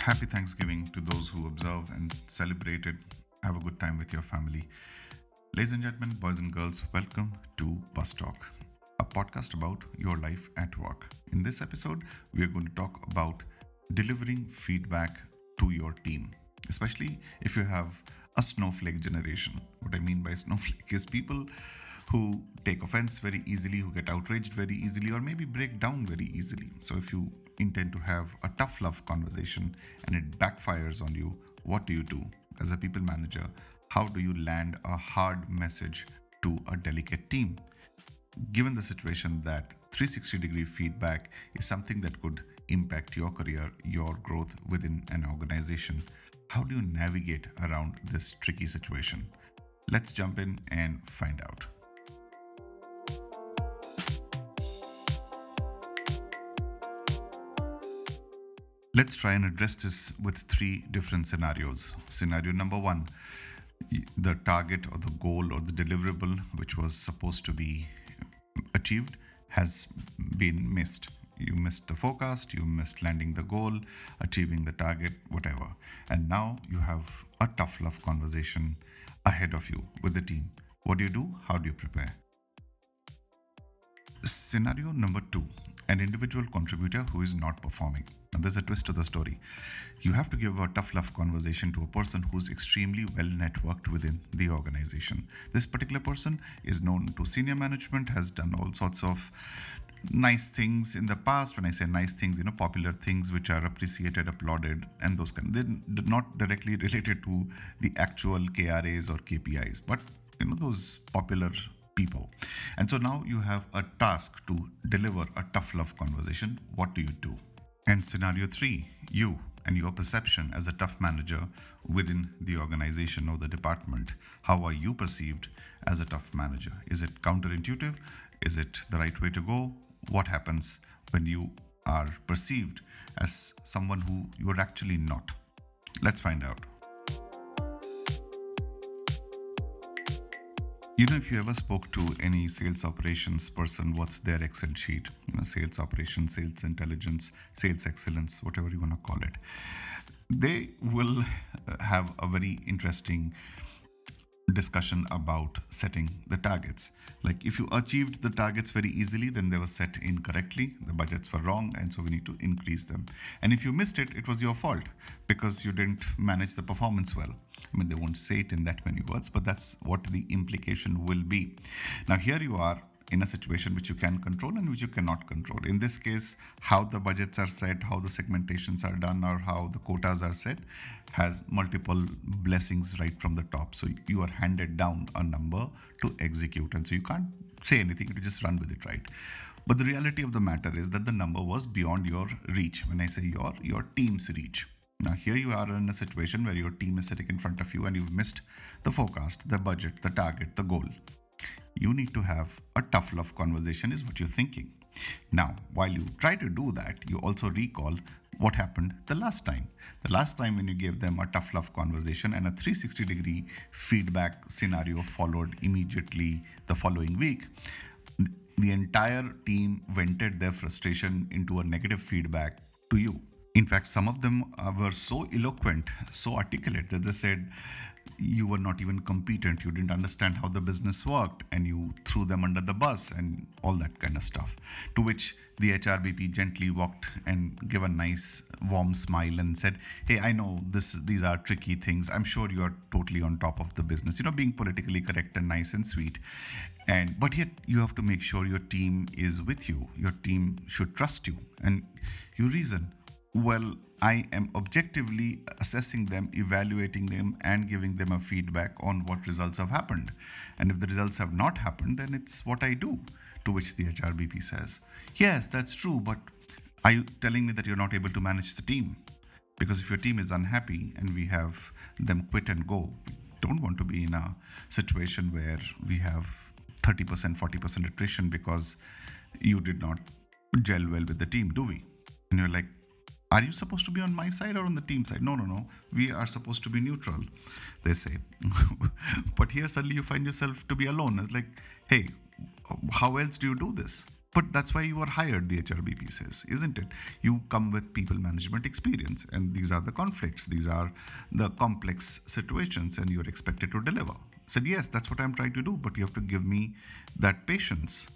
Happy Thanksgiving to those who observe and celebrate it. Have a good time with your family. Ladies and gentlemen, boys and girls, welcome to Bus Talk, a podcast about your life at work. In this episode, we are going to talk about delivering feedback to your team, especially if you have a snowflake generation. What I mean by snowflake is people who take offense very easily, who get outraged very easily, or maybe break down very easily. So, if you intend to have a tough love conversation and it backfires on you, what do you do? As a people manager, how do you land a hard message to a delicate team? Given the situation that 360 degree feedback is something that could impact your career, your growth within an organization, how do you navigate around this tricky situation? Let's jump in and find out. Let's try and address this with three different scenarios. Scenario number one the target or the goal or the deliverable, which was supposed to be achieved, has been missed. You missed the forecast, you missed landing the goal, achieving the target, whatever. And now you have a tough love conversation ahead of you with the team. What do you do? How do you prepare? Scenario number two an individual contributor who is not performing. There's a twist to the story. You have to give a tough love conversation to a person who's extremely well networked within the organization. This particular person is known to senior management, has done all sorts of nice things in the past. When I say nice things, you know, popular things which are appreciated, applauded, and those kind. They're not directly related to the actual KRAs or KPIs, but you know those popular people. And so now you have a task to deliver a tough love conversation. What do you do? And scenario three, you and your perception as a tough manager within the organization or the department. How are you perceived as a tough manager? Is it counterintuitive? Is it the right way to go? What happens when you are perceived as someone who you're actually not? Let's find out. You know, if you ever spoke to any sales operations person, what's their Excel sheet? You know, sales operations, sales intelligence, sales excellence, whatever you want to call it. They will have a very interesting discussion about setting the targets. Like if you achieved the targets very easily, then they were set incorrectly, the budgets were wrong, and so we need to increase them. And if you missed it, it was your fault because you didn't manage the performance well. I mean, they won't say it in that many words, but that's what the implication will be. Now, here you are in a situation which you can control and which you cannot control. In this case, how the budgets are set, how the segmentations are done, or how the quotas are set has multiple blessings right from the top. So you are handed down a number to execute. And so you can't say anything, you just run with it, right? But the reality of the matter is that the number was beyond your reach. When I say your, your team's reach. Now, here you are in a situation where your team is sitting in front of you and you've missed the forecast, the budget, the target, the goal you need to have a tough love conversation, is what you're thinking. Now, while you try to do that, you also recall what happened the last time. The last time when you gave them a tough love conversation and a 360 degree feedback scenario followed immediately the following week, the entire team vented their frustration into a negative feedback to you. In fact, some of them uh, were so eloquent, so articulate that they said, you were not even competent. You didn't understand how the business worked and you threw them under the bus and all that kind of stuff. To which the hrbp gently walked and gave a nice warm smile and said hey i know this these are tricky things. I'm sure you are totally on top of the business. You know being politically correct and nice and sweet. And but yet you have to make sure your team is with you. Your team should trust you. And you reason well I am objectively assessing them, evaluating them, and giving them a feedback on what results have happened. And if the results have not happened, then it's what I do. To which the HRBP says, Yes, that's true, but are you telling me that you're not able to manage the team? Because if your team is unhappy and we have them quit and go, we don't want to be in a situation where we have 30%, 40% attrition because you did not gel well with the team, do we? And you're like, are you supposed to be on my side or on the team side? No, no, no. We are supposed to be neutral, they say. but here suddenly you find yourself to be alone. It's like, hey, how else do you do this? But that's why you are hired, the HRBP says, isn't it? You come with people management experience, and these are the conflicts, these are the complex situations, and you're expected to deliver. I said, Yes, that's what I'm trying to do, but you have to give me that patience.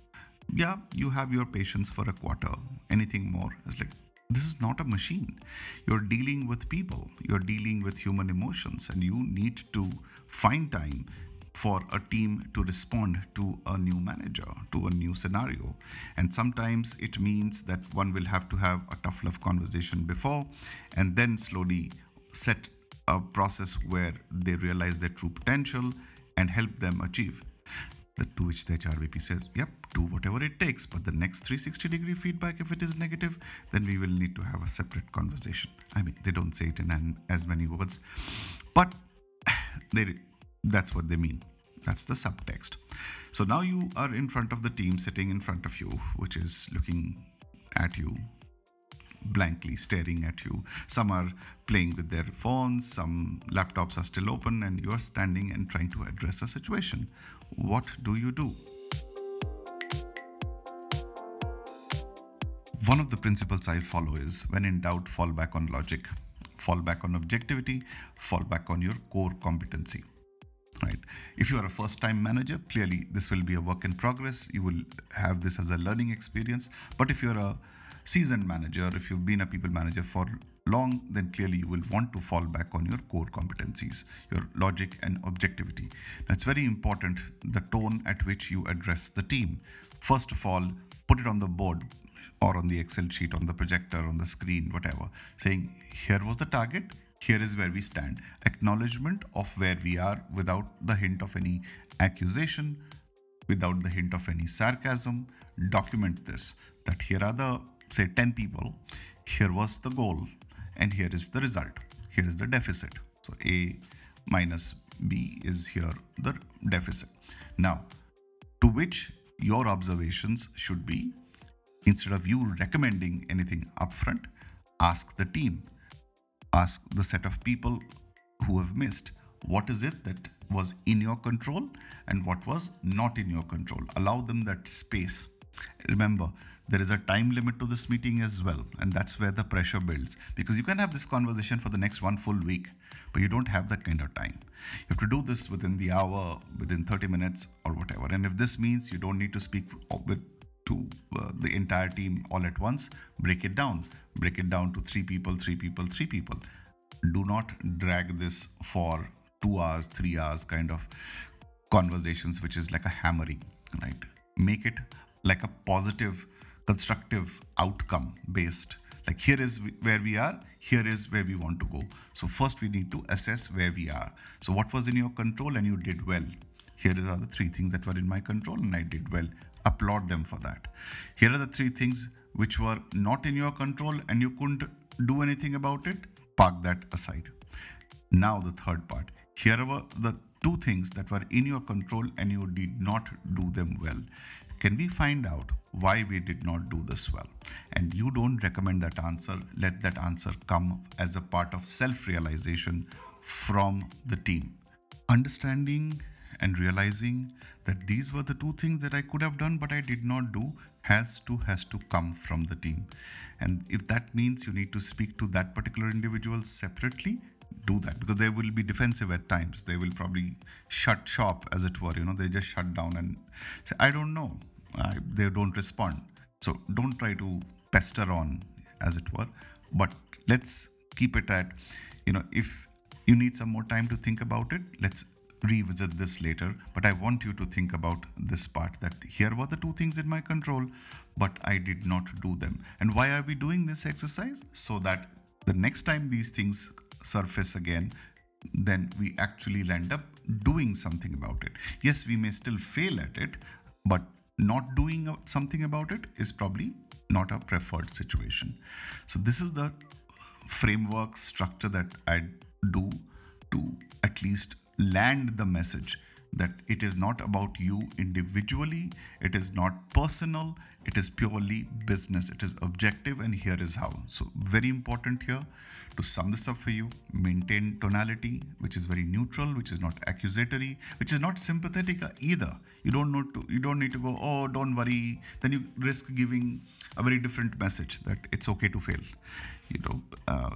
Yeah, you have your patience for a quarter. Anything more? It's like, this is not a machine. You're dealing with people, you're dealing with human emotions, and you need to find time for a team to respond to a new manager, to a new scenario. And sometimes it means that one will have to have a tough love conversation before and then slowly set a process where they realize their true potential and help them achieve. The, to which the HRBP says, yep, do whatever it takes, but the next 360 degree feedback, if it is negative, then we will need to have a separate conversation. I mean, they don't say it in an, as many words, but they that's what they mean. That's the subtext. So now you are in front of the team sitting in front of you, which is looking at you blankly, staring at you. Some are playing with their phones, some laptops are still open, and you're standing and trying to address a situation. What do you do? One of the principles I follow is when in doubt, fall back on logic, fall back on objectivity, fall back on your core competency right if you are a first time manager clearly this will be a work in progress you will have this as a learning experience but if you're a seasoned manager if you've been a people manager for long then clearly you will want to fall back on your core competencies your logic and objectivity. That's very important the tone at which you address the team. First of all put it on the board or on the excel sheet on the projector on the screen whatever saying here was the target. Here is where we stand. Acknowledgement of where we are without the hint of any accusation, without the hint of any sarcasm. Document this that here are the, say, 10 people, here was the goal, and here is the result. Here is the deficit. So A minus B is here the deficit. Now, to which your observations should be instead of you recommending anything upfront, ask the team ask the set of people who have missed what is it that was in your control and what was not in your control. Allow them that space. Remember, there is a time limit to this meeting as well, and that's where the pressure builds because you can have this conversation for the next one full week, but you don't have that kind of time. You have to do this within the hour, within 30 minutes, or whatever. And if this means you don't need to speak with to uh, the entire team all at once, break it down. Break it down to three people, three people, three people. Do not drag this for two hours, three hours kind of conversations, which is like a hammering, right? Make it like a positive, constructive outcome based. Like here is where we are, here is where we want to go. So first we need to assess where we are. So what was in your control and you did well. Here are the three things that were in my control and I did well applaud them for that. Here are the three things which were not in your control and you couldn't do anything about it. Park that aside. Now, the third part. Here were the two things that were in your control and you did not do them well. Can we find out why we did not do this well? And you don't recommend that answer, let that answer come as a part of self realization from the team. Understanding and realizing that these were the two things that I could have done but I did not do has to has to come from the team. And if that means you need to speak to that particular individual separately do that. Because they will be defensive at times. They will probably shut shop as it were. You know they just shut down and say i don't know I, they don't respond so don't try to pester on as it were but let's keep it at you know if you need some more time to think about it let's revisit this later, but I want you to think about this part that here were the two things in my control, but I did not do them. And why are we doing this exercise? So that the next time these things surface again, then we actually end up doing something about it. Yes, we may still fail at it, but not doing something about it is probably not a preferred situation. So, this is the framework structure that I do to at least land the message that it is not about you individually, it is not personal, it is purely business, it is objective, and here is how. So, very important here to sum this up for you maintain tonality, which is very neutral, which is not accusatory, which is not sympathetic either. You don't know to, you don't need to go, oh, don't worry, then you risk giving a very different message that it's okay to fail. You know, uh,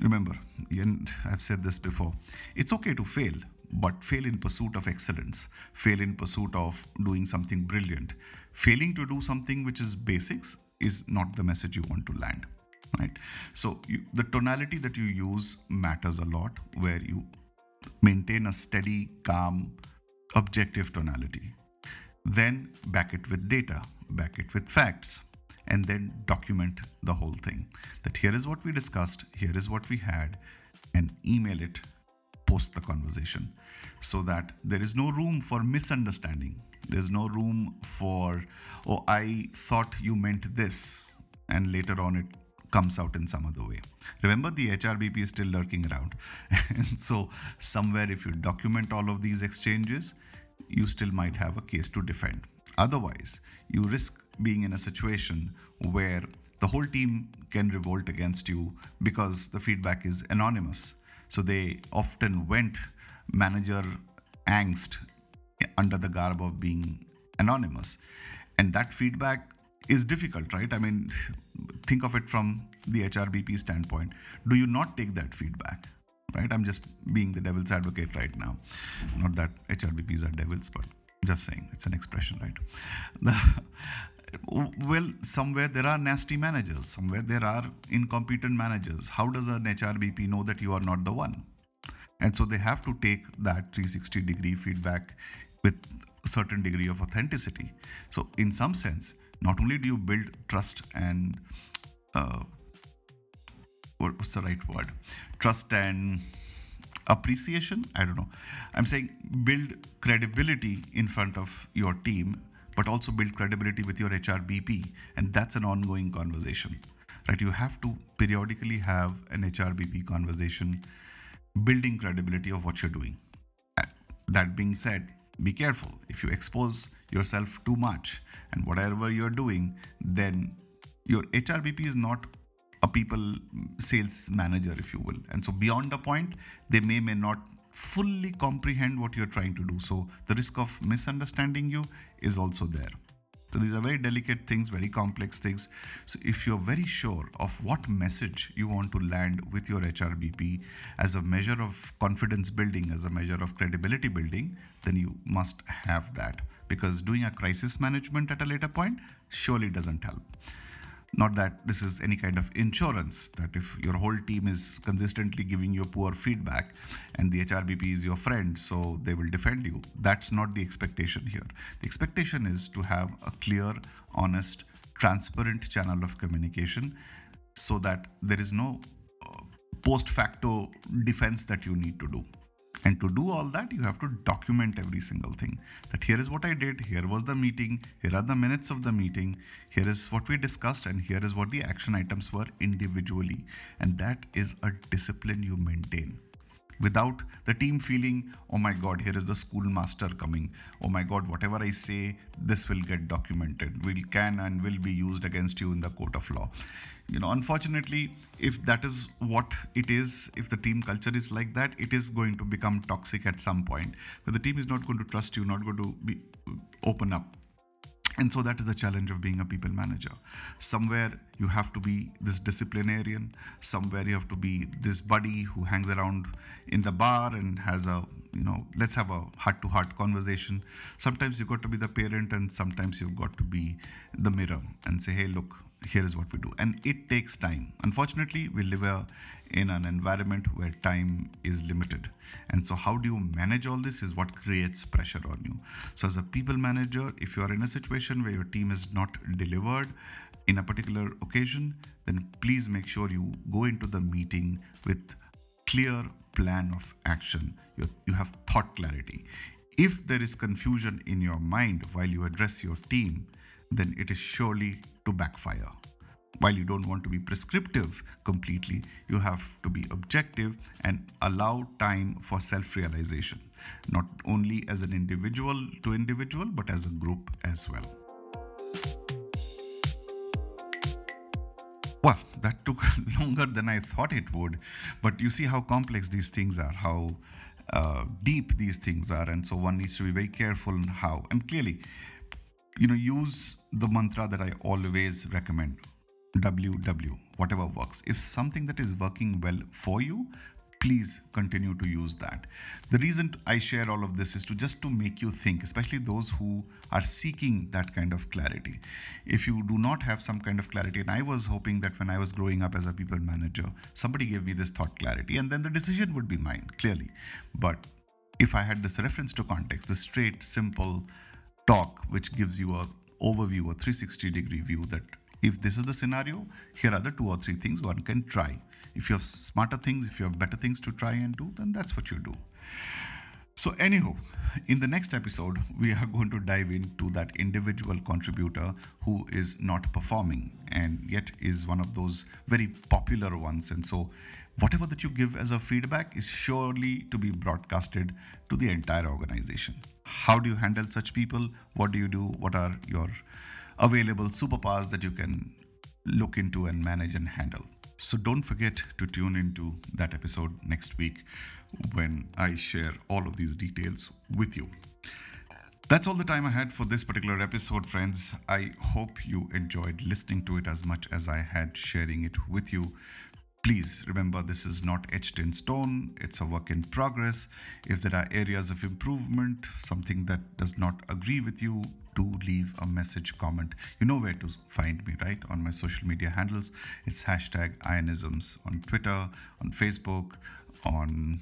remember, and I've said this before, it's okay to fail but fail in pursuit of excellence, fail in pursuit of doing something brilliant. Failing to do something which is basics is not the message you want to land. Right? So, you, the tonality that you use matters a lot, where you maintain a steady, calm, objective tonality. Then back it with data, back it with facts, and then document the whole thing. That here is what we discussed, here is what we had, and email it post the conversation so that there is no room for misunderstanding. There's no room for, oh, I thought you meant this, and later on it comes out in some other way. Remember, the HRBP is still lurking around. and so, somewhere, if you document all of these exchanges, you still might have a case to defend. Otherwise, you risk being in a situation where the whole team can revolt against you because the feedback is anonymous so they often went manager angst under the garb of being anonymous. And that feedback is difficult, right? I mean, think of it from the HRBP standpoint. Do you not take that feedback? Right? I'm just being the devil's advocate right now. Not that HRBPs are devils, but just saying it's an expression, right? well, somewhere there are nasty managers, somewhere there are incompetent managers. How does an HRBP know that you are not the one? And so they have to take that 360 degree feedback with a certain degree of authenticity. So, in some sense, not only do you build trust and uh, what's the right word? Trust and appreciation. I don't know. I'm saying build credibility in front of your team but also build credibility with your HRBP. And that's an ongoing conversation, right? You have to periodically have an HRBP conversation, building credibility of what you're doing. That being said, be careful. If you expose yourself too much and whatever you're doing, then your HRBP is not a people sales manager, if you will. And so beyond a point, they may may not fully comprehend what you're trying to do. So the risk of misunderstanding you is also there. So these are very delicate things, very complex things. So if you're very sure of what message you want to land with your HRBP as a measure of confidence building, as a measure of credibility building, then you must have that. Because doing a crisis management at a later point surely doesn't help. Not that this is any kind of insurance, that if your whole team is consistently giving you poor feedback and the HRBP is your friend, so they will defend you. That's not the expectation here. The expectation is to have a clear, honest, transparent channel of communication so that there is no uh, post facto defense that you need to do. And to do all that, you have to document every single thing. That here is what I did, here was the meeting, here are the minutes of the meeting, here is what we discussed, and here is what the action items were individually. And that is a discipline you maintain without the team feeling, oh my god, here is the schoolmaster coming. Oh my god, whatever I say, this will get documented, will can and will be used against you in the court of law. You know, unfortunately, if that is what it is, if the team culture is like that, it is going to become toxic at some point. But the team is not going to trust you, not going to be open up and so that is the challenge of being a people manager. Somewhere you have to be this disciplinarian, somewhere you have to be this buddy who hangs around in the bar and has a, you know, let's have a heart to heart conversation. Sometimes you've got to be the parent and sometimes you've got to be the mirror and say, hey, look, here is what we do. And it takes time. Unfortunately, we live in an environment where time is limited. And so, how do you manage all this is what creates pressure on you. So, as a people manager, if you are in a situation where your team is not delivered in a particular occasion, then please make sure you go into the meeting with clear plan of action. You, you have thought clarity. If there is confusion in your mind while you address your team, then it is surely to backfire. while you don't want to be prescriptive completely, you have to be objective and allow time for self realization, not only as an individual to individual, but as a group as well. Well, that took longer than I thought it would, but you see how complex these things are, how uh, deep these things are, and so one needs to be very careful in how. And clearly, you know, use the mantra that I always recommend. WW, whatever works. If something that is working well for you, please continue to use that. The reason i share all of this is to just to make you think especially those who are seeking that kind of clarity. If you do not have some kind of clarity and i was hoping that when i was growing up as a people manager somebody gave me this thought clarity and then the decision would be mine clearly. But if i had this reference to context the straight simple talk which gives you a overview a 360 degree view that if this is the scenario here are the two or three things one can try if you have smarter things, if you have better things to try and do, then that's what you do. So, anywho, in the next episode, we are going to dive into that individual contributor who is not performing and yet is one of those very popular ones. And so, whatever that you give as a feedback is surely to be broadcasted to the entire organization. How do you handle such people? What do you do? What are your available superpowers that you can look into and manage and handle? So don't forget to tune into that episode next week when I share all of these details with you. That's all the time I had for this particular episode, friends. I hope you enjoyed listening to it as much as I had sharing it with you. Please remember, this is not etched in stone, it's a work in progress. If there are areas of improvement, something that does not agree with you, do leave a message comment. You know where to find me, right? On my social media handles. It's hashtag Ionisms on Twitter, on Facebook, on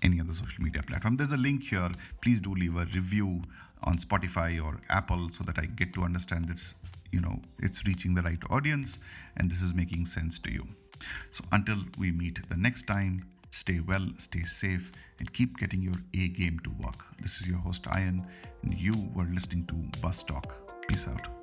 any other social media platform. There's a link here. Please do leave a review on Spotify or Apple so that I get to understand this, you know, it's reaching the right audience and this is making sense to you. So until we meet the next time, Stay well, stay safe, and keep getting your A game to work. This is your host, Ian, and you were listening to Bus Talk. Peace out.